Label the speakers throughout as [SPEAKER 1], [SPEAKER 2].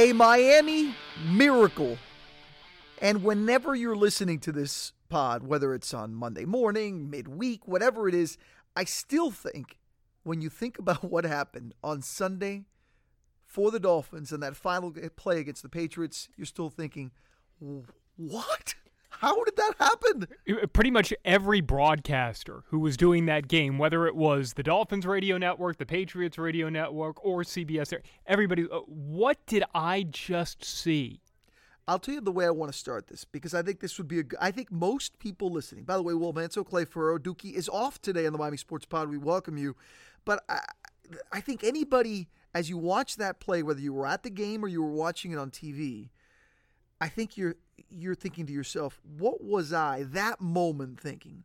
[SPEAKER 1] A Miami miracle. And whenever you're listening to this pod, whether it's on Monday morning, midweek, whatever it is, I still think when you think about what happened on Sunday for the Dolphins and that final play against the Patriots, you're still thinking, what? How did that happen?
[SPEAKER 2] Pretty much every broadcaster who was doing that game, whether it was the Dolphins radio network, the Patriots radio network, or CBS, everybody, uh, what did I just see?
[SPEAKER 1] I'll tell you the way I want to start this because I think this would be a. I think most people listening. By the way, Will Manso, Clay Ferraro, Dookie is off today on the Miami Sports Pod. We welcome you, but I, I think anybody as you watch that play, whether you were at the game or you were watching it on TV, I think you're you're thinking to yourself, what was I that moment thinking?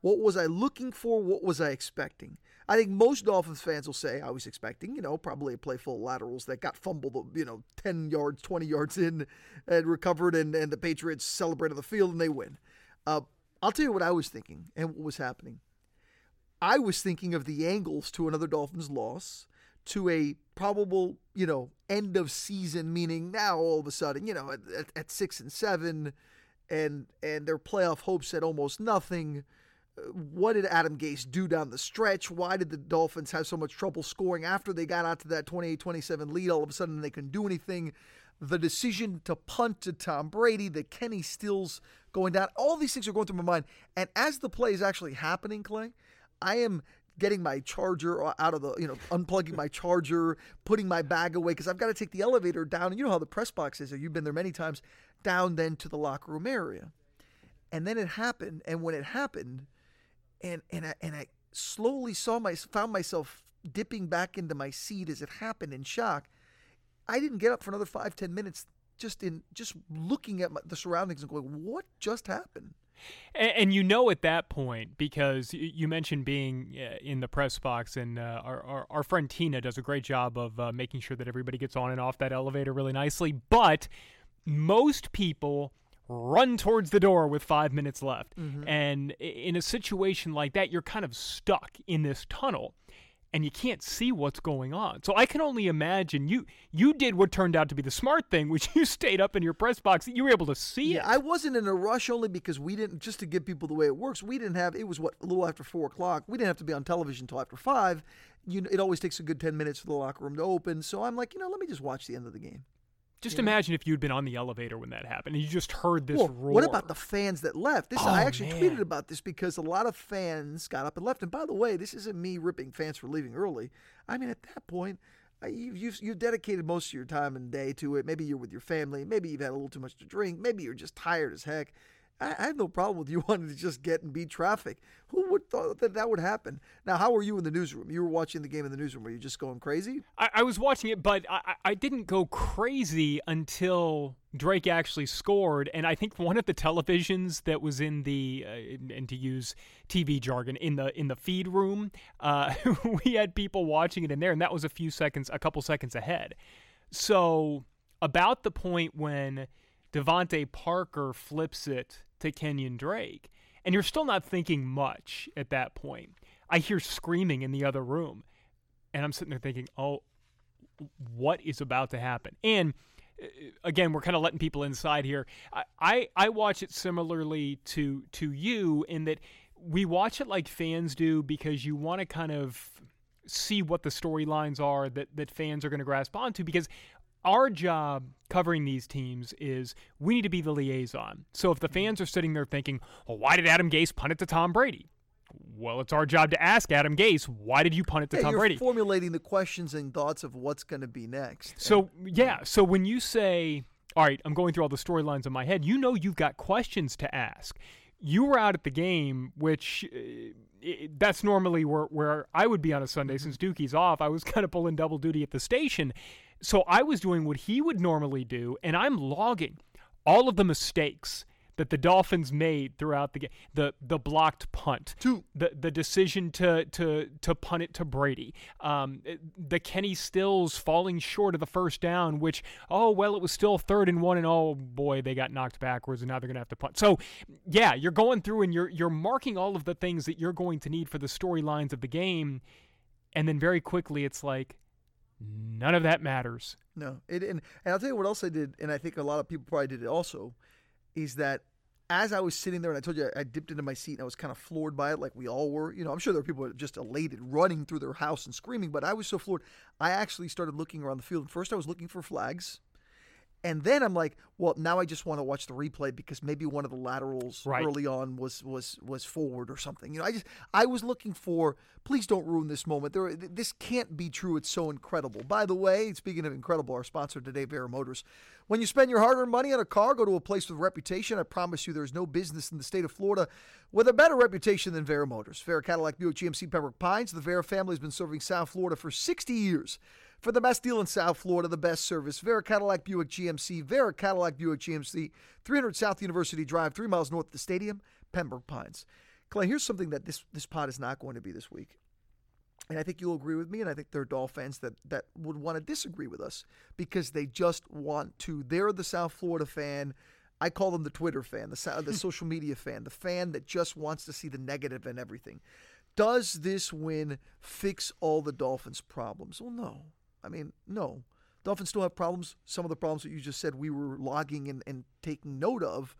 [SPEAKER 1] What was I looking for? What was I expecting? I think most Dolphins fans will say I was expecting, you know, probably a play full of laterals that got fumbled, you know, 10 yards, 20 yards in and recovered, and, and the Patriots celebrate on the field and they win. Uh, I'll tell you what I was thinking and what was happening. I was thinking of the angles to another Dolphins loss, to a probable, you know, end of season, meaning now all of a sudden, you know, at, at, six and seven, and and their playoff hopes at almost nothing. Uh, what did Adam Gase do down the stretch? Why did the Dolphins have so much trouble scoring after they got out to that 28-27 lead? All of a sudden, they couldn't do anything. The decision to punt to Tom Brady, the Kenny Stills going down, all these things are going through my mind. And as the play is actually happening, Clay, I am getting my charger out of the, you know, unplugging my charger, putting my bag away because I've got to take the elevator down. And you know how the press box is, or you've been there many times, down then to the locker room area. And then it happened. And when it happened, and and I, and I slowly saw my found myself dipping back into my seat as it happened in shock. I didn't get up for another five ten minutes, just in just looking at my, the surroundings and going, "What just happened?"
[SPEAKER 2] And, and, you know at that point because you mentioned being uh, in the press box, and uh, our, our, our friend Tina does a great job of uh, making sure that everybody gets on and off that elevator really nicely. But most people run towards the door with five minutes left, mm-hmm. and in a situation like that, you're kind of stuck in this tunnel and you can't see what's going on. So I can only imagine you you did what turned out to be the smart thing, which you stayed up in your press box. You were able to see
[SPEAKER 1] yeah, it. I wasn't in a rush only because we didn't just to give people the way it works. We didn't have it was what a little after four o'clock. We didn't have to be on television until after five. You it always takes a good ten minutes for the locker room to open. So I'm like, you know, let me just watch the end of the game.
[SPEAKER 2] Just imagine if you'd been on the elevator when that happened and you just heard this
[SPEAKER 1] well,
[SPEAKER 2] roar.
[SPEAKER 1] What about the fans that left? This oh, I actually man. tweeted about this because a lot of fans got up and left. And by the way, this isn't me ripping fans for leaving early. I mean, at that point, you've, you've, you've dedicated most of your time and day to it. Maybe you're with your family. Maybe you've had a little too much to drink. Maybe you're just tired as heck. I, have no problem with you wanting to just get and beat traffic. Who would thought that that would happen? Now, how were you in the newsroom? You were watching the game in the newsroom. Were you just going crazy?
[SPEAKER 2] I, I was watching it, but I, I didn't go crazy until Drake actually scored, and I think one of the televisions that was in the uh, and to use TV jargon in the in the feed room, uh, we had people watching it in there, and that was a few seconds, a couple seconds ahead. So about the point when DeVante Parker flips it to Kenyon Drake. And you're still not thinking much at that point. I hear screaming in the other room. And I'm sitting there thinking, oh, what is about to happen? And uh, again, we're kind of letting people inside here. I, I, I watch it similarly to to you in that we watch it like fans do because you want to kind of see what the storylines are that, that fans are going to grasp onto because our job covering these teams is we need to be the liaison. So if the mm-hmm. fans are sitting there thinking, well, why did Adam Gase punt it to Tom Brady? Well, it's our job to ask Adam Gase, why did you punt it to
[SPEAKER 1] yeah,
[SPEAKER 2] Tom
[SPEAKER 1] you're
[SPEAKER 2] Brady?
[SPEAKER 1] Formulating the questions and thoughts of what's going to be next.
[SPEAKER 2] So, yeah. So when you say, all right, I'm going through all the storylines in my head, you know you've got questions to ask. You were out at the game, which uh, that's normally where, where I would be on a Sunday mm-hmm. since Dookie's off. I was kind of pulling double duty at the station. So I was doing what he would normally do, and I'm logging all of the mistakes that the Dolphins made throughout the game. The the blocked punt,
[SPEAKER 1] Two.
[SPEAKER 2] the the decision to to to punt it to Brady, um, the Kenny Stills falling short of the first down, which oh well it was still third and one, and oh boy they got knocked backwards, and now they're gonna have to punt. So yeah, you're going through and you're you're marking all of the things that you're going to need for the storylines of the game, and then very quickly it's like None of that matters.
[SPEAKER 1] No, it and, and I'll tell you what else I did, and I think a lot of people probably did it also, is that as I was sitting there and I told you I, dipped into my seat and I was kind of floored by it, like we all were. You know, I'm sure there were people just elated, running through their house and screaming, but I was so floored. I actually started looking around the field. First, I was looking for flags. And then I'm like, well, now I just want to watch the replay because maybe one of the laterals
[SPEAKER 2] right.
[SPEAKER 1] early on was was was forward or something. You know, I just I was looking for. Please don't ruin this moment. There, this can't be true. It's so incredible. By the way, speaking of incredible, our sponsor today, Vera Motors. When you spend your hard-earned money on a car, go to a place with a reputation. I promise you, there's no business in the state of Florida with a better reputation than Vera Motors. Vera Cadillac Buick GMC Pembroke Pines. The Vera family has been serving South Florida for 60 years. For the best deal in South Florida, the best service, Vera Cadillac Buick GMC, Vera Cadillac Buick GMC, 300 South University Drive, three miles north of the stadium, Pembroke Pines. Clay, here's something that this, this pod is not going to be this week. And I think you'll agree with me, and I think there are Dolph fans that, that would want to disagree with us because they just want to. They're the South Florida fan. I call them the Twitter fan, the, the social media fan, the fan that just wants to see the negative in everything. Does this win fix all the Dolphins' problems? Well, no. I mean, no. Dolphins still have problems. Some of the problems that you just said we were logging and, and taking note of.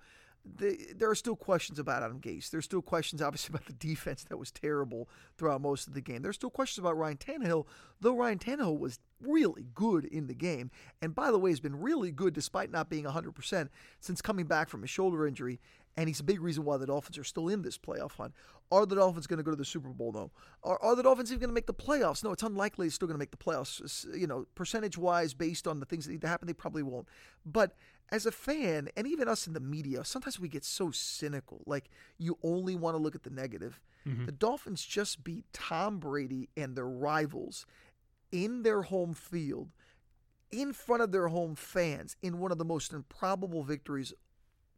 [SPEAKER 1] The, there are still questions about Adam Gase. There's still questions, obviously, about the defense that was terrible throughout most of the game. There's still questions about Ryan Tannehill, though Ryan Tannehill was really good in the game. And by the way, has been really good despite not being 100% since coming back from his shoulder injury and he's a big reason why the Dolphins are still in this playoff hunt. Are the Dolphins going to go to the Super Bowl? No. Are, are the Dolphins even going to make the playoffs? No, it's unlikely they're still going to make the playoffs. You know, percentage wise, based on the things that need to happen, they probably won't. But as a fan, and even us in the media, sometimes we get so cynical. Like, you only want to look at the negative. Mm-hmm. The Dolphins just beat Tom Brady and their rivals in their home field in front of their home fans in one of the most improbable victories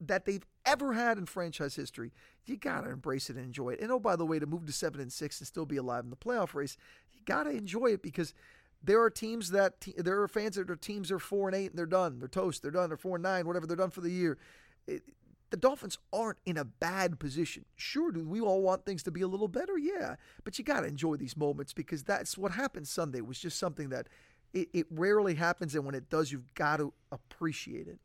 [SPEAKER 1] that they've ever had in franchise history. You got to embrace it and enjoy it. And oh, by the way, to move to 7 and 6 and still be alive in the playoff race, you got to enjoy it because there are teams that there are fans that their teams are 4 and 8 and they're done. They're toast. They're done. They're 4 and 9, whatever. They're done for the year. It, the Dolphins aren't in a bad position. Sure, do we all want things to be a little better? Yeah. But you got to enjoy these moments because that's what happened Sunday was just something that it, it rarely happens. And when it does, you've got to appreciate it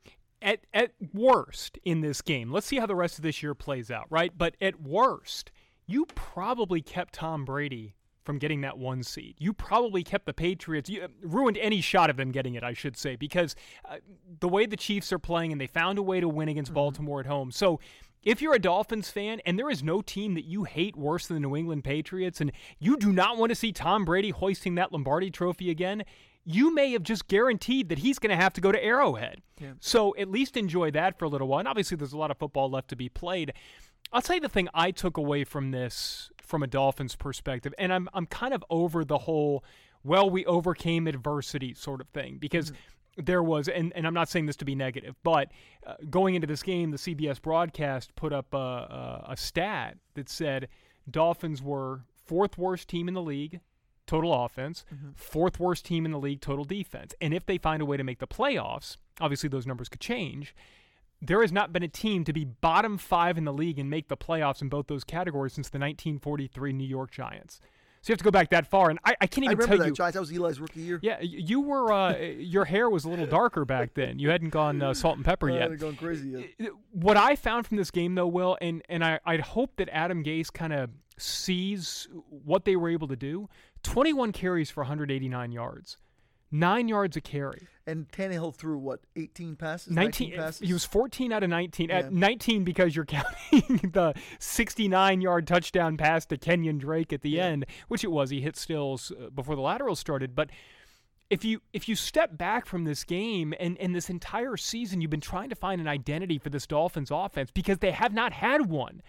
[SPEAKER 2] at at worst in this game, let's see how the rest of this year plays out, right? But at worst, you probably kept Tom Brady from getting that one seed. You probably kept the Patriots, you uh, ruined any shot of them getting it, I should say, because uh, the way the Chiefs are playing and they found a way to win against mm-hmm. Baltimore at home. So if you're a Dolphins fan and there is no team that you hate worse than the New England Patriots and you do not want to see Tom Brady hoisting that Lombardi trophy again, you may have just guaranteed that he's going to have to go to Arrowhead. Yeah. So at least enjoy that for a little while. And obviously, there's a lot of football left to be played. I'll tell you the thing I took away from this, from a Dolphins perspective, and I'm I'm kind of over the whole, well, we overcame adversity sort of thing because. Mm-hmm there was, and, and I'm not saying this to be negative, but uh, going into this game, the CBS broadcast put up a, a, a, stat that said Dolphins were fourth worst team in the league total offense, mm-hmm. fourth worst team in the league total defense. And if they find a way to make the playoffs, obviously those numbers could change. There has not been a team to be bottom five in the league and make the playoffs in both those categories since the 1943 New York Giants. So you have to go back that far, and I, I can't even
[SPEAKER 1] I
[SPEAKER 2] tell
[SPEAKER 1] that,
[SPEAKER 2] you.
[SPEAKER 1] Giants, that was Eli's rookie year.
[SPEAKER 2] Yeah, you were. Uh, your hair was a little darker back then. You hadn't gone uh, salt and pepper
[SPEAKER 1] yet.
[SPEAKER 2] I hadn't
[SPEAKER 1] gone crazy yet.
[SPEAKER 2] What I found from this game, though, Will, and and I, I'd hope that Adam Gase kind of sees what they were able to do. 21 carries for 189 yards, nine yards a carry.
[SPEAKER 1] And Tannehill threw what 18 passes? 19, 19 passes.
[SPEAKER 2] He was 14 out of 19. Yeah. At 19 because you're counting the 69 yard touchdown pass to Kenyon Drake at the yeah. end, which it was. He hit Stills uh, before the lateral started, but. If you if you step back from this game and, and this entire season you've been trying to find an identity for this Dolphins offense because they have not had one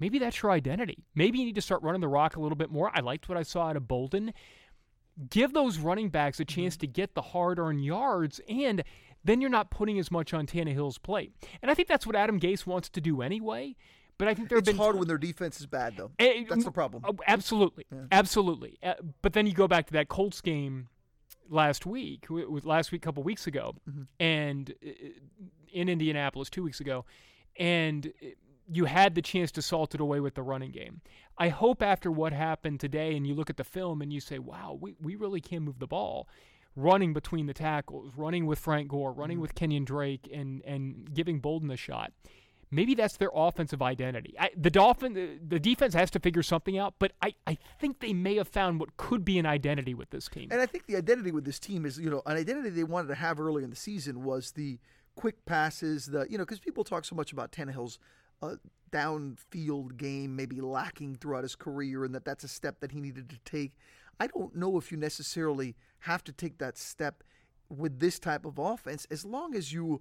[SPEAKER 2] maybe that's your identity. Maybe you need to start running the rock a little bit more. I liked what I saw out of Bolden. Give those running backs a chance mm-hmm. to get the hard earned yards, and then you're not putting as much on Tannehill's plate. And I think that's what Adam Gase wants to do anyway. But I think there
[SPEAKER 1] it's
[SPEAKER 2] been
[SPEAKER 1] hard when their defense is bad, though. Uh, that's the problem.
[SPEAKER 2] Oh, absolutely, yeah. absolutely. Uh, but then you go back to that Colts game last week, last week, a couple weeks ago, mm-hmm. and uh, in Indianapolis two weeks ago, and you had the chance to salt it away with the running game. I hope after what happened today and you look at the film and you say, wow, we, we really can move the ball. Running between the tackles, running with Frank Gore, running mm-hmm. with Kenyon Drake, and, and giving Bolden a shot. Maybe that's their offensive identity. I, the Dolphin, the, the, defense has to figure something out, but I, I think they may have found what could be an identity with this team.
[SPEAKER 1] And I think the identity with this team is, you know, an identity they wanted to have early in the season was the quick passes, the you know, because people talk so much about Tannehill's uh, downfield game maybe lacking throughout his career, and that that's a step that he needed to take. I don't know if you necessarily have to take that step with this type of offense as long as you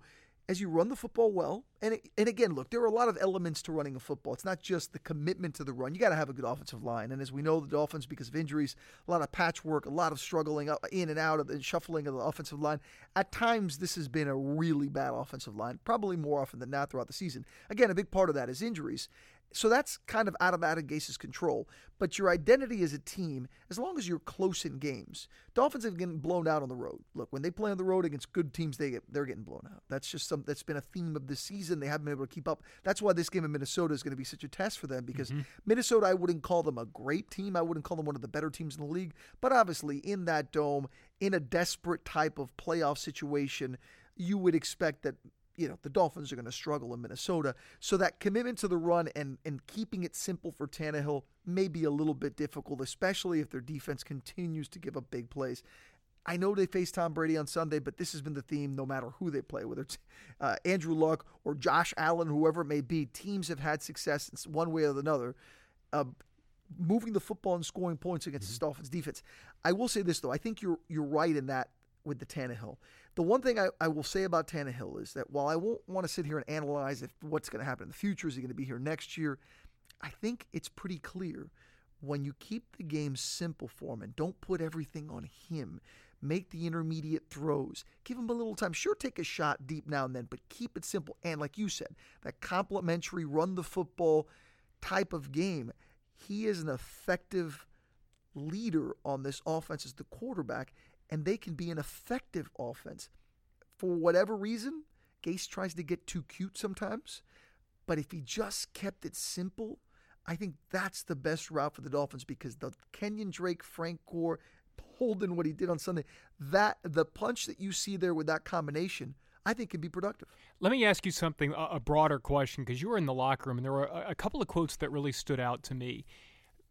[SPEAKER 1] as you run the football well. And and again, look, there are a lot of elements to running a football. It's not just the commitment to the run. You got to have a good offensive line. And as we know, the Dolphins, because of injuries, a lot of patchwork, a lot of struggling uh, in and out of the shuffling of the offensive line. At times, this has been a really bad offensive line, probably more often than not throughout the season. Again, a big part of that is injuries. So that's kind of out of Adam Gase's control. But your identity as a team, as long as you're close in games, Dolphins have been blown out on the road. Look, when they play on the road against good teams, they get, they're getting blown out. That's just some that's been a theme of the season. They haven't been able to keep up. That's why this game in Minnesota is going to be such a test for them because mm-hmm. Minnesota, I wouldn't call them a great team. I wouldn't call them one of the better teams in the league. But obviously, in that dome, in a desperate type of playoff situation, you would expect that you know the Dolphins are going to struggle in Minnesota. So that commitment to the run and and keeping it simple for Tannehill may be a little bit difficult, especially if their defense continues to give up big plays. I know they face Tom Brady on Sunday, but this has been the theme no matter who they play, whether it's uh, Andrew Luck or Josh Allen, whoever it may be. Teams have had success in one way or another. Uh, moving the football and scoring points against mm-hmm. the Dolphins defense. I will say this though, I think you're you're right in that with the Tannehill. The one thing I, I will say about Tannehill is that while I won't want to sit here and analyze if what's going to happen in the future, is he going to be here next year? I think it's pretty clear when you keep the game simple for him and don't put everything on him, make the intermediate throws, give him a little time. Sure, take a shot deep now and then, but keep it simple. And like you said, that complementary run the football type of game, he is an effective leader on this offense as the quarterback and they can be an effective offense. For whatever reason, Gase tries to get too cute sometimes, but if he just kept it simple, I think that's the best route for the Dolphins because the Kenyon Drake, Frank Gore, Bolden what he did on Sunday, that the punch that you see there with that combination, I think can be productive.
[SPEAKER 2] Let me ask you something, a broader question, because you were in the locker room and there were a couple of quotes that really stood out to me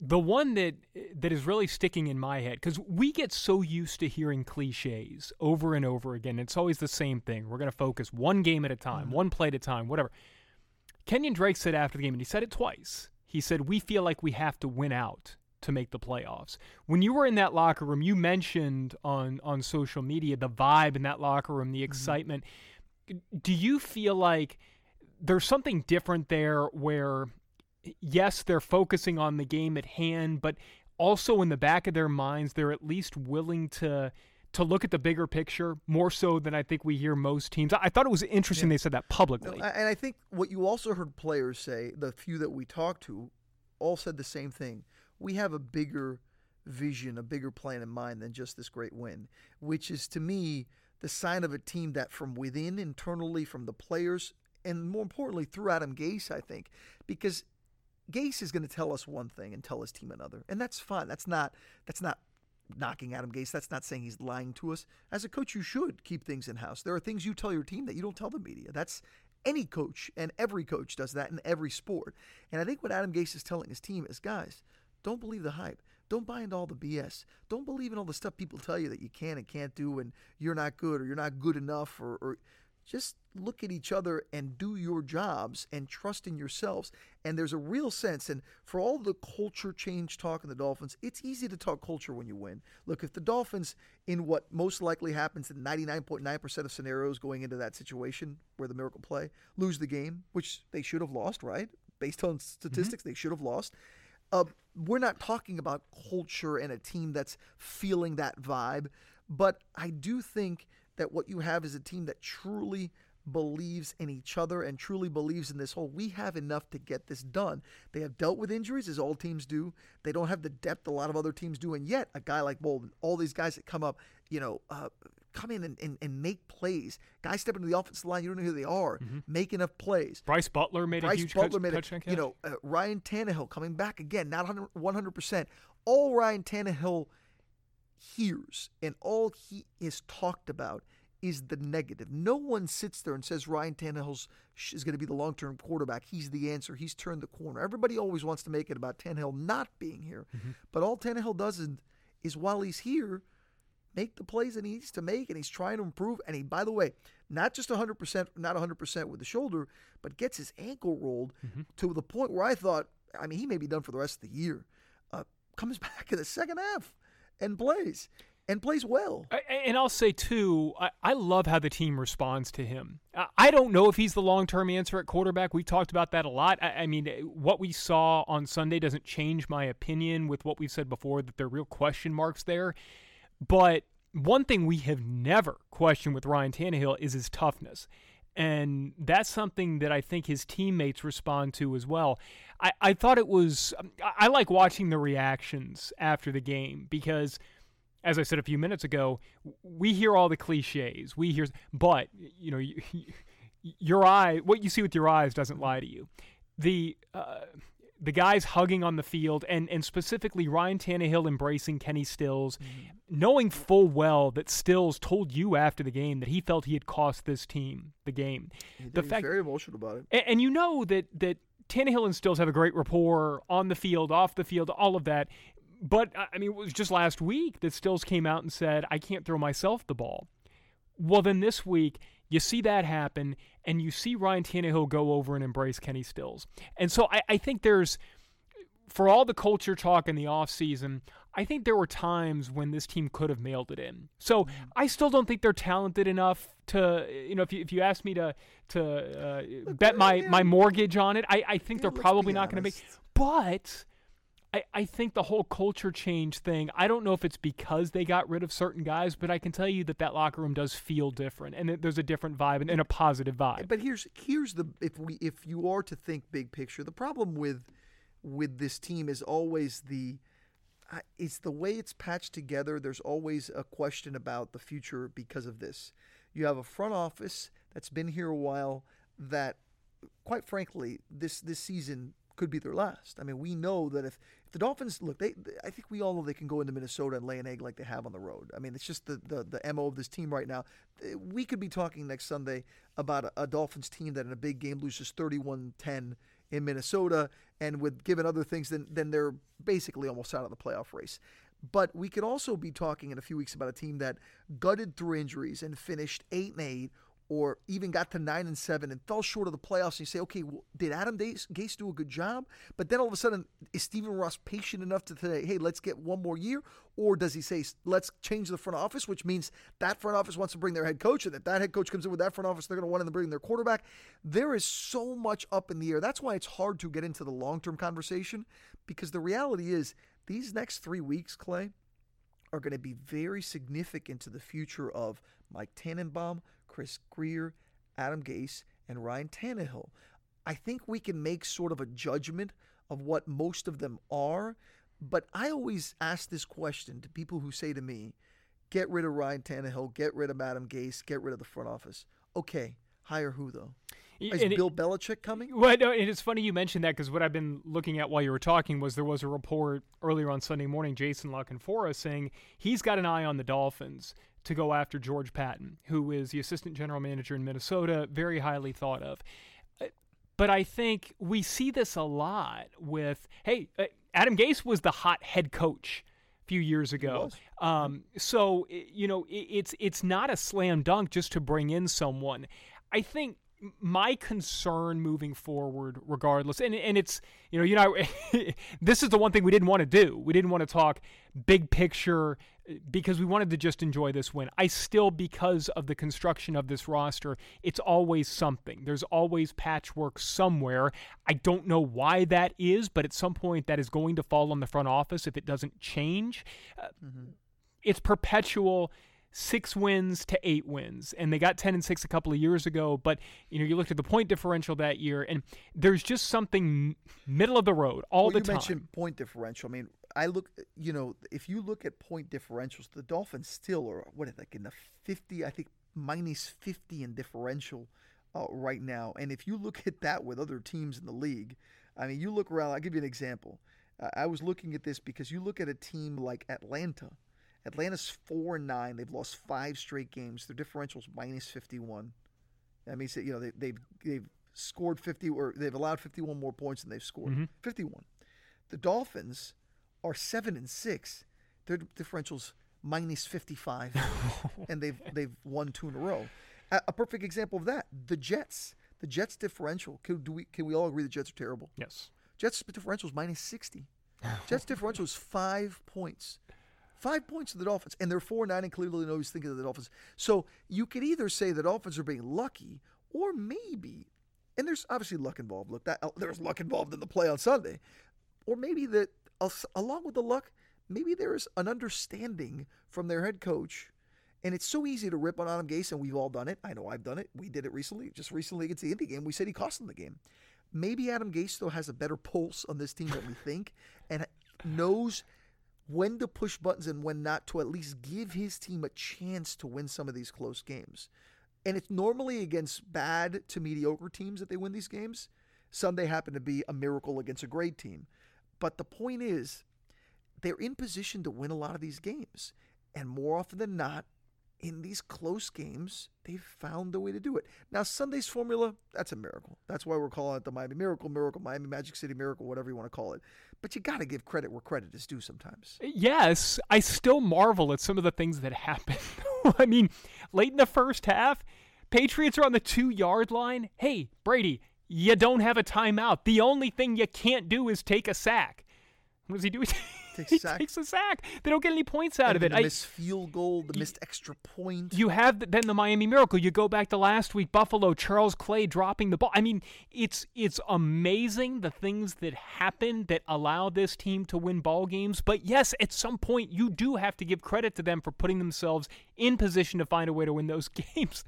[SPEAKER 2] the one that that is really sticking in my head because we get so used to hearing cliches over and over again. It's always the same thing. We're going to focus one game at a time, mm-hmm. one play at a time, whatever. Kenyon Drake said after the game, and he said it twice. He said, "We feel like we have to win out to make the playoffs." When you were in that locker room, you mentioned on on social media the vibe in that locker room, the mm-hmm. excitement. Mm-hmm. Do you feel like there's something different there where yes, they're focusing on the game at hand, but also in the back of their minds, they're at least willing to to look at the bigger picture more so than I think we hear most teams. I thought it was interesting yeah. they said that publicly.
[SPEAKER 1] No, and I think what you also heard players say, the few that we talked to, all said the same thing. We have a bigger vision, a bigger plan in mind than just this great win, which is to me the sign of a team that from within, internally, from the players, and more importantly, through Adam Gase, I think, because Gase is going to tell us one thing and tell his team another, and that's fine. That's not that's not knocking Adam Gase. That's not saying he's lying to us. As a coach, you should keep things in house. There are things you tell your team that you don't tell the media. That's any coach, and every coach does that in every sport. And I think what Adam Gase is telling his team is, guys, don't believe the hype. Don't buy into all the BS. Don't believe in all the stuff people tell you that you can and can't do, and you're not good or you're not good enough, or, or just look at each other and do your jobs and trust in yourselves. And there's a real sense, and for all the culture change talk in the Dolphins, it's easy to talk culture when you win. Look, if the Dolphins, in what most likely happens in 99.9% of scenarios going into that situation where the miracle play, lose the game, which they should have lost, right? Based on statistics, mm-hmm. they should have lost. Uh, we're not talking about culture and a team that's feeling that vibe, but I do think that what you have is a team that truly believes in each other and truly believes in this whole we have enough to get this done. They have dealt with injuries as all teams do. They don't have the depth a lot of other teams do and yet a guy like Bolden, all these guys that come up, you know, uh, come in and, and, and make plays. Guys step into the offensive line, you don't know who they are, mm-hmm. make enough plays.
[SPEAKER 2] Brice Butler made
[SPEAKER 1] Brice
[SPEAKER 2] a huge
[SPEAKER 1] Butler made
[SPEAKER 2] touchdown
[SPEAKER 1] a, You know, uh, Ryan Tannehill coming back again, not 100 percent. All Ryan Tannehill hears and all he is talked about is the negative. No one sits there and says Ryan Tannehill is going to be the long term quarterback. He's the answer. He's turned the corner. Everybody always wants to make it about Tannehill not being here. Mm-hmm. But all Tannehill does is, is while he's here, make the plays that he needs to make, and he's trying to improve. And he, by the way, not just 100%, not 100% with the shoulder, but gets his ankle rolled mm-hmm. to the point where I thought, I mean, he may be done for the rest of the year. Uh, comes back in the second half and plays and plays well.
[SPEAKER 2] And I'll say too, I, I love how the team responds to him. I don't know if he's the long-term answer at quarterback. We talked about that a lot. I, I mean, what we saw on Sunday doesn't change my opinion with what we've said before that there are real question marks there. But one thing we have never questioned with Ryan Tannehill is his toughness. And that's something that I think his teammates respond to as well. I, I thought it was, I like watching the reactions after the game because – as I said a few minutes ago, we hear all the cliches. We hear, but you know, your eye, what you see with your eyes doesn't lie to you. The uh, the guys hugging on the field, and and specifically Ryan Tannehill embracing Kenny Stills, mm-hmm. knowing full well that Stills told you after the game that he felt he had cost this team the game.
[SPEAKER 1] the fact, very emotional about it,
[SPEAKER 2] and, and you know that that Tannehill and Stills have a great rapport on the field, off the field, all of that but I mean, it was just last week that Stills came out and said, I can't throw myself the ball. Well, then this week, you see that happen, and you see Ryan Tannehill go over and embrace Kenny Stills. And so I, I think there's, for all the culture talk in the offseason, I think there were times when this team could have mailed it in. So mm-hmm. I still don't think they're talented enough to, you know, if you, if you ask me to to uh, bet my, my mortgage on it, I, I think yeah, they're probably not going to make. But I, I think the whole culture change thing, I don't know if it's because they got rid of certain guys, but I can tell you that that locker room does feel different and there's a different vibe and, and a positive vibe.
[SPEAKER 1] But here's here's the if we if you are to think big picture, the problem with with this team is always the it's the way it's patched together. There's always a question about the future because of this. You have a front office that's been here a while that quite frankly, this this season could be their last. I mean, we know that if, if the Dolphins look, they, I think we all know they can go into Minnesota and lay an egg like they have on the road. I mean, it's just the the, the mo of this team right now. Eh, we could be talking next Sunday about a, a Dolphins team that in a big game loses 31-10 in Minnesota, and with given other things, then then they're basically almost out of the playoff race. But we could also be talking in a few weeks about a team that gutted through injuries and finished eight and eight or even got to nine and seven and fell short of the playoffs, and you say, okay, well, did Adam Gase do a good job? But then all of a sudden, is Stephen Ross patient enough to say, hey, let's get one more year? Or does he say, let's change the front office, which means that front office wants to bring their head coach, and if that head coach comes in with that front office, they're going to want to bring their quarterback. There is so much up in the air. That's why it's hard to get into the long term conversation because the reality is these next three weeks, Clay, are going to be very significant to the future of Mike Tannenbaum, Chris Grier, Adam Gase, and Ryan Tannehill. I think we can make sort of a judgment of what most of them are, but I always ask this question to people who say to me, get rid of Ryan Tannehill, get rid of Adam Gase, get rid of the front office. Okay, hire who though? Is and Bill it, Belichick coming?
[SPEAKER 2] Well, no, and it's funny you mentioned that because what I've been looking at while you were talking was there was a report earlier on Sunday morning, Jason La Canfora saying he's got an eye on the Dolphins to go after George Paton, who is the assistant general manager in Minnesota, very highly thought of. Uh, but I think we see this a lot with, hey, uh, Adam Gase was the hot head coach a few years ago. Um, so you know, it's it's not a slam dunk just to bring in someone. I think my concern moving forward, regardless, and and it's you know you know this is the one thing we didn't want to do. We didn't want to talk big picture because we wanted to just enjoy this win. I still, because of the construction of this roster, it's always something. There's always patchwork somewhere. I don't know why that is, but at some point that is going to fall on the front office if it doesn't change. Uh, mm-hmm. It's perpetual six wins to eight wins, and they got ten and six a couple of years ago. But you know, you looked at the point differential that year, and there's just something middle of the road all
[SPEAKER 1] well,
[SPEAKER 2] the
[SPEAKER 1] you
[SPEAKER 2] time.
[SPEAKER 1] mentioned point differential. I mean, I look, you know, if you look at point differentials, the Dolphins still are what like in the fifty, I think minus fifty in differential uh, right now. And if you look at that with other teams in the league, I mean, you look around. I'll give you an example. Uh, I was looking at this because you look at a team like Atlanta. Atlanta's four and nine. They've lost five straight games. Their differential's minus fifty-one. That means that you know they, they've they've scored fifty or they've allowed fifty-one more points than they've scored.
[SPEAKER 2] Mm-hmm.
[SPEAKER 1] Fifty-one. The Dolphins are seven and six. Their differential's minus fifty-five, and they've they've won two in a row. A, a perfect example of that: the Jets. The Jets differential. Can, do we can we all agree the Jets are terrible?
[SPEAKER 2] yes.
[SPEAKER 1] Jets differential is minus 60. Jets differential is five points. Five points to the Dolphins. And they're 4 9 and clearly knows thinking of the Dolphins. So you could either say the Dolphins are being lucky, or maybe, and there's obviously luck involved. Look, that there's luck involved in the play on Sunday. Or maybe that, along with the luck, maybe there's an understanding from their head coach. And it's so easy to rip on Adam Gase, and we've all done it. I know I've done it. We did it recently, just recently against the Indy game. We said he cost them the game maybe Adam Gase still has a better pulse on this team than we think and knows when to push buttons and when not to at least give his team a chance to win some of these close games. And it's normally against bad to mediocre teams that they win these games. Sunday happened to be a miracle against a great team. But the point is, they're in position to win a lot of these games. And more often than not, in these close games, they've found a way to do it. Now, Sunday's formula, that's a miracle. That's why we're calling it the Miami Miracle, Miracle, Miami Magic City Miracle, whatever you want to call it. But you got to give credit where credit is due sometimes.
[SPEAKER 2] Uh, yes, I still marvel at some of the things that happen. I mean, late in the first half, Patriots are on the two yard line. Hey, Brady, you don't have a timeout. The only thing you can't do is take a sack. What does he do?
[SPEAKER 1] Takes
[SPEAKER 2] he
[SPEAKER 1] a sack.
[SPEAKER 2] takes a sack. They don't get any points out
[SPEAKER 1] And
[SPEAKER 2] of it.
[SPEAKER 1] The
[SPEAKER 2] I-
[SPEAKER 1] missed field goal, the missed extra point.
[SPEAKER 2] you have the, then the Miami Miracle. You go back to last week, Buffalo, Charles Clay dropping the ball. I mean, it's it's amazing the things that happen that allow this team to win ball games. But yes, at some point you do have to give credit to them for putting themselves in position to find a way to win those games.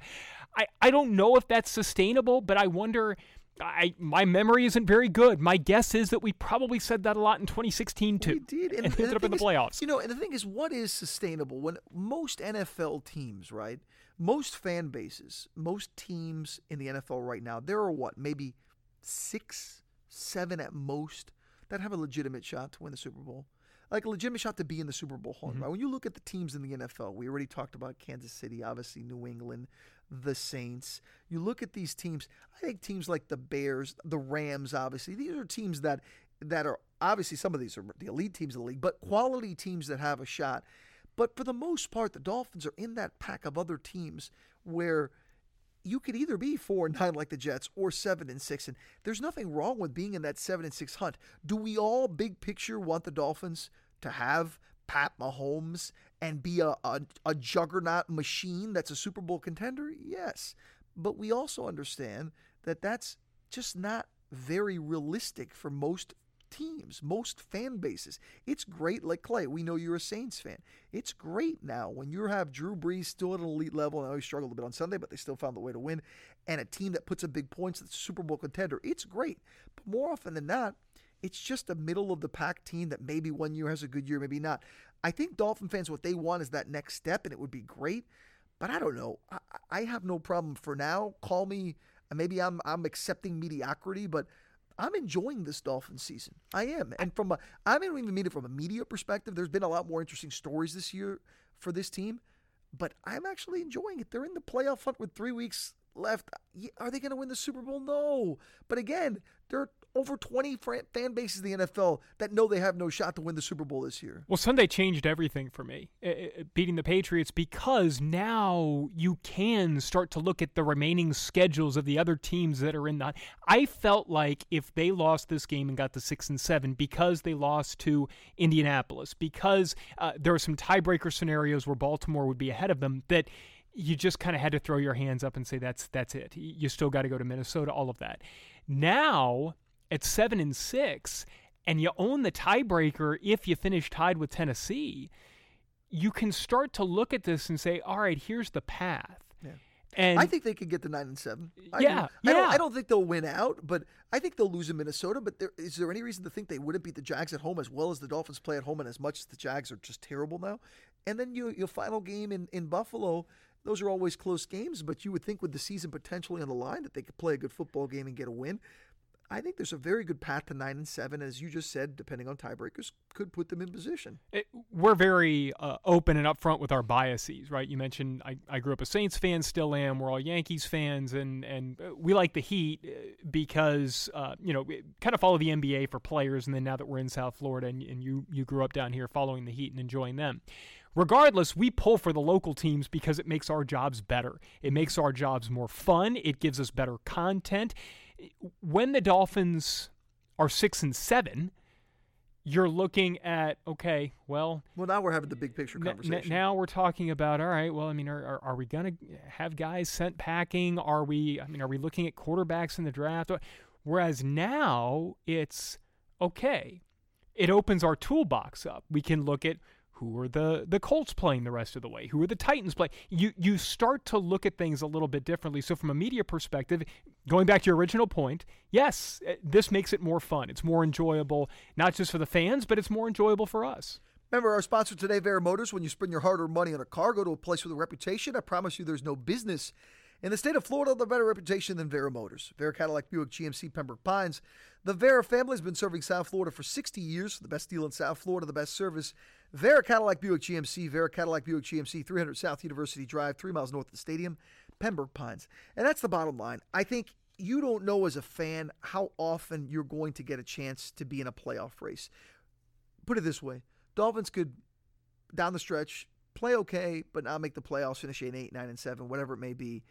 [SPEAKER 2] I, I don't know if that's sustainable, but I wonder I my memory isn't very good. My guess is that we probably said that a lot in 2016 too.
[SPEAKER 1] We did,
[SPEAKER 2] and,
[SPEAKER 1] and,
[SPEAKER 2] ended up in the
[SPEAKER 1] is,
[SPEAKER 2] playoffs.
[SPEAKER 1] You know, and the thing is, what is sustainable when most NFL teams, right? Most fan bases, most teams in the NFL right now, there are what, maybe six, seven at most that have a legitimate shot to win the Super Bowl. Like a legitimate shot to be in the Super Bowl hunt, mm-hmm. right? When you look at the teams in the NFL, we already talked about Kansas City, obviously New England, the Saints. You look at these teams. I think teams like the Bears, the Rams, obviously, these are teams that that are obviously some of these are the elite teams in the league, but quality teams that have a shot. But for the most part, the Dolphins are in that pack of other teams where you could either be four and nine like the Jets or seven and six, and there's nothing wrong with being in that seven and six hunt. Do we all, big picture, want the Dolphins to have Pat Mahomes and be a, a, a juggernaut machine that's a Super Bowl contender? Yes, but we also understand that that's just not very realistic for most teams, most fan bases. It's great, like Clay. We know you're a Saints fan. It's great now when you have Drew Brees still at an elite level. I know he struggled a bit on Sunday, but they still found the way to win. And a team that puts up big points that's a Super Bowl contender. It's great. But more often than not, it's just a middle of the pack team that maybe one year has a good year, maybe not. I think Dolphin fans, what they want is that next step, and it would be great. But I don't know. I, I have no problem for now. Call me. Maybe I'm I'm accepting mediocrity, but I'm enjoying this Dolphin season. I am. And from a, I don't even mean it from a media perspective. There's been a lot more interesting stories this year for this team, but I'm actually enjoying it. They're in the playoff hunt with three weeks left. Are they going to win the Super Bowl? No. But again, there are over 20 fan bases in the NFL that know they have no shot to win the Super Bowl this year.
[SPEAKER 2] Well, Sunday changed everything for me, beating the Patriots, because now you can start to look at the remaining schedules of the other teams that are in that. I felt like if they lost this game and got to six and seven because they lost to Indianapolis, because uh, there were some tiebreaker scenarios where Baltimore would be ahead of them, that you just kind of had to throw your hands up and say that's that's it. You still got to go to Minnesota, all of that. Now at seven and six, and you own the tiebreaker if you finish tied with Tennessee, you can start to look at this and say, all right, here's the path.
[SPEAKER 1] Yeah.
[SPEAKER 2] And
[SPEAKER 1] I think they could get the nine and seven. I
[SPEAKER 2] Yeah,
[SPEAKER 1] do. I
[SPEAKER 2] yeah.
[SPEAKER 1] don't. I don't think they'll win out, but I think they'll lose in Minnesota. But there, is there any reason to think they wouldn't beat the Jags at home as well as the Dolphins play at home, and as much as the Jags are just terrible now? And then you, your final game in in Buffalo. Those are always close games, but you would think with the season potentially on the line that they could play a good football game and get a win. I think there's a very good path to nine and seven, as you just said, depending on tiebreakers, could put them in position.
[SPEAKER 2] it, we're very uh, open and upfront with our biases, right? You mentioned I, I grew up a Saints fan, still am. We're all Yankees fans, and and uh, we like the Heat uh, because uh, you know we kind of follow the NBA for players, and then now that we're in South Florida, and, and you you grew up down here following the Heat and enjoying them. Regardless, we pull for the local teams because it makes our jobs better. It makes our jobs more fun. It gives us better content. When the Dolphins are six and seven, you're looking at okay, well,
[SPEAKER 1] Well, now we're having the big picture
[SPEAKER 2] N- n-
[SPEAKER 1] conversation.
[SPEAKER 2] now we're talking about all right. Well, I mean, are, are, are we going to have guys sent packing? Are we? I mean, are we looking at quarterbacks in the draft? Whereas now it's okay. It opens our toolbox up. We can look at who are the the Colts playing the rest of the way. Who are the Titans playing? You you start to look at things a little bit differently. So from a media perspective, going back to your original point, yes, eh, this makes it more fun. It's more enjoyable, not just for the fans, but it's more enjoyable for us.
[SPEAKER 1] Remember our sponsor today, Vera Motors. When you spend your hard-earned money on a car, go to a place with a reputation. I promise you, there's no business in the state of Florida with a better reputation than Vera Motors. Vera Cadillac Buick GMC Pembroke Pines. The Vera family has been serving South Florida for 60 years. The best deal in South Florida, the best service. Vera Cadillac Buick GMC, Vera Cadillac Buick GMC, 300 South University Drive, three miles north of the stadium, Pembroke Pines. And that's the bottom line. I think you don't know as a fan how often you're going to get a chance to be in a playoff race. Put it this way Dolphins could, down the stretch, play okay, but not make the playoffs, finish in 8, 9, and 7, whatever it may be,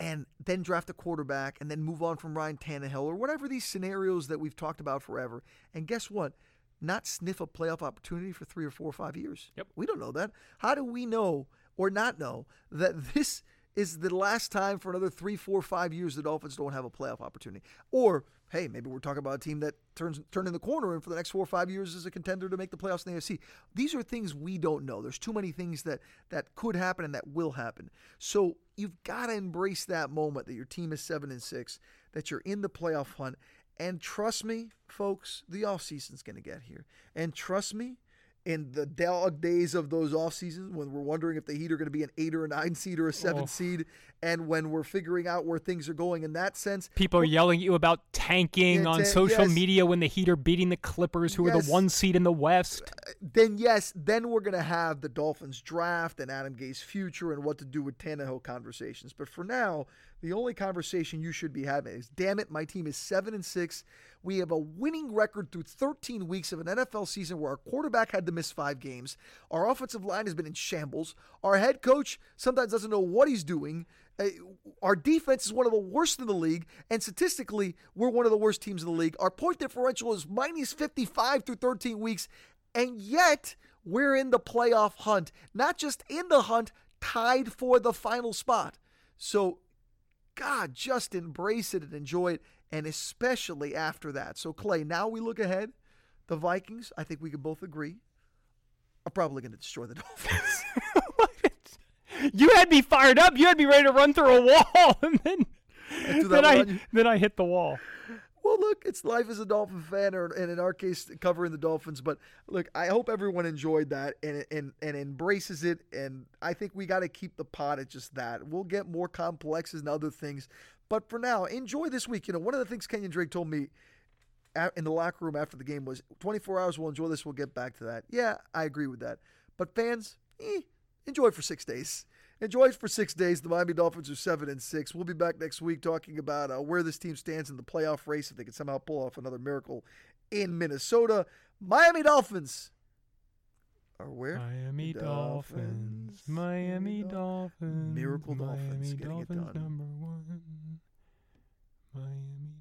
[SPEAKER 1] and then draft a quarterback and then move on from Ryan Tannehill or whatever these scenarios that we've talked about forever. And guess what? Not sniff a playoff opportunity for three or four or five years.
[SPEAKER 2] Yep.
[SPEAKER 1] We don't know that. How do we know or not know that this is the last time for another three, four, five years the Dolphins don't have a playoff opportunity? Or hey, maybe we're talking about a team that turns turning the corner and for the next four or five years is a contender to make the playoffs in the AFC. These are things we don't know. There's too many things that that could happen and that will happen. So you've got to embrace that moment that your team is seven and six, that you're in the playoff hunt. And trust me, folks, the offseason's going to get here. And trust me, in the dog days of those off seasons when we're wondering if the Heat are going to be an eight or a nine seed or a seven
[SPEAKER 2] Oh.
[SPEAKER 1] seed, and when we're figuring out where things are going in that sense,
[SPEAKER 2] People are yelling at you about tanking on
[SPEAKER 1] ta-
[SPEAKER 2] social
[SPEAKER 1] yes.
[SPEAKER 2] media when the Heat are beating the Clippers, who are the one seed in the West.
[SPEAKER 1] Uh, then yes, then we're going to have the Dolphins draft and Adam Gase's future and what to do with Tannehill conversations. But for now, the only conversation you should be having is, damn it, my team is seven and six. We have a winning record through 13 weeks of an NFL season where our quarterback had to miss five games. Our offensive line has been in shambles. Our head coach sometimes doesn't know what he's doing. Uh, our defense is one of the worst in the league, and statistically, we're one of the worst teams in the league. Our point differential is minus 55 through 13 weeks, and yet we're in the playoff hunt. Not just in the hunt, tied for the final spot. So, God, just embrace it and enjoy it, and especially after that. So, Clay, now we look ahead. The Vikings, I think we can both agree, are probably going to destroy the Dolphins.
[SPEAKER 2] you had me fired up. You had me ready to run through a wall, and then
[SPEAKER 1] that
[SPEAKER 2] then I then I hit the wall.
[SPEAKER 1] Look, it's life as a Dolphin fan, or and in our case, covering the Dolphins. But look, I hope everyone enjoyed that and and and embraces it. And I think we got to keep the pot at just that. We'll get more complexes and other things, but for now, enjoy this week. You know, one of the things Kenyon Drake told me in the locker room after the game was 24 hours. We'll enjoy this. We'll get back to that. Yeah, I agree with that. But fans, eh, enjoy for six days. Enjoy for six days. The Miami Dolphins are seven and six. We'll be back next week talking about uh, where this team stands in the playoff race if they can somehow pull off another miracle in Minnesota. Miami Dolphins are where?
[SPEAKER 2] Miami
[SPEAKER 1] Dolphins.
[SPEAKER 2] Dolphins. Miami Dolphins.
[SPEAKER 1] Miracle
[SPEAKER 2] Miami
[SPEAKER 1] Dolphins.
[SPEAKER 2] Dolphins,
[SPEAKER 1] done.
[SPEAKER 2] number one. Miami.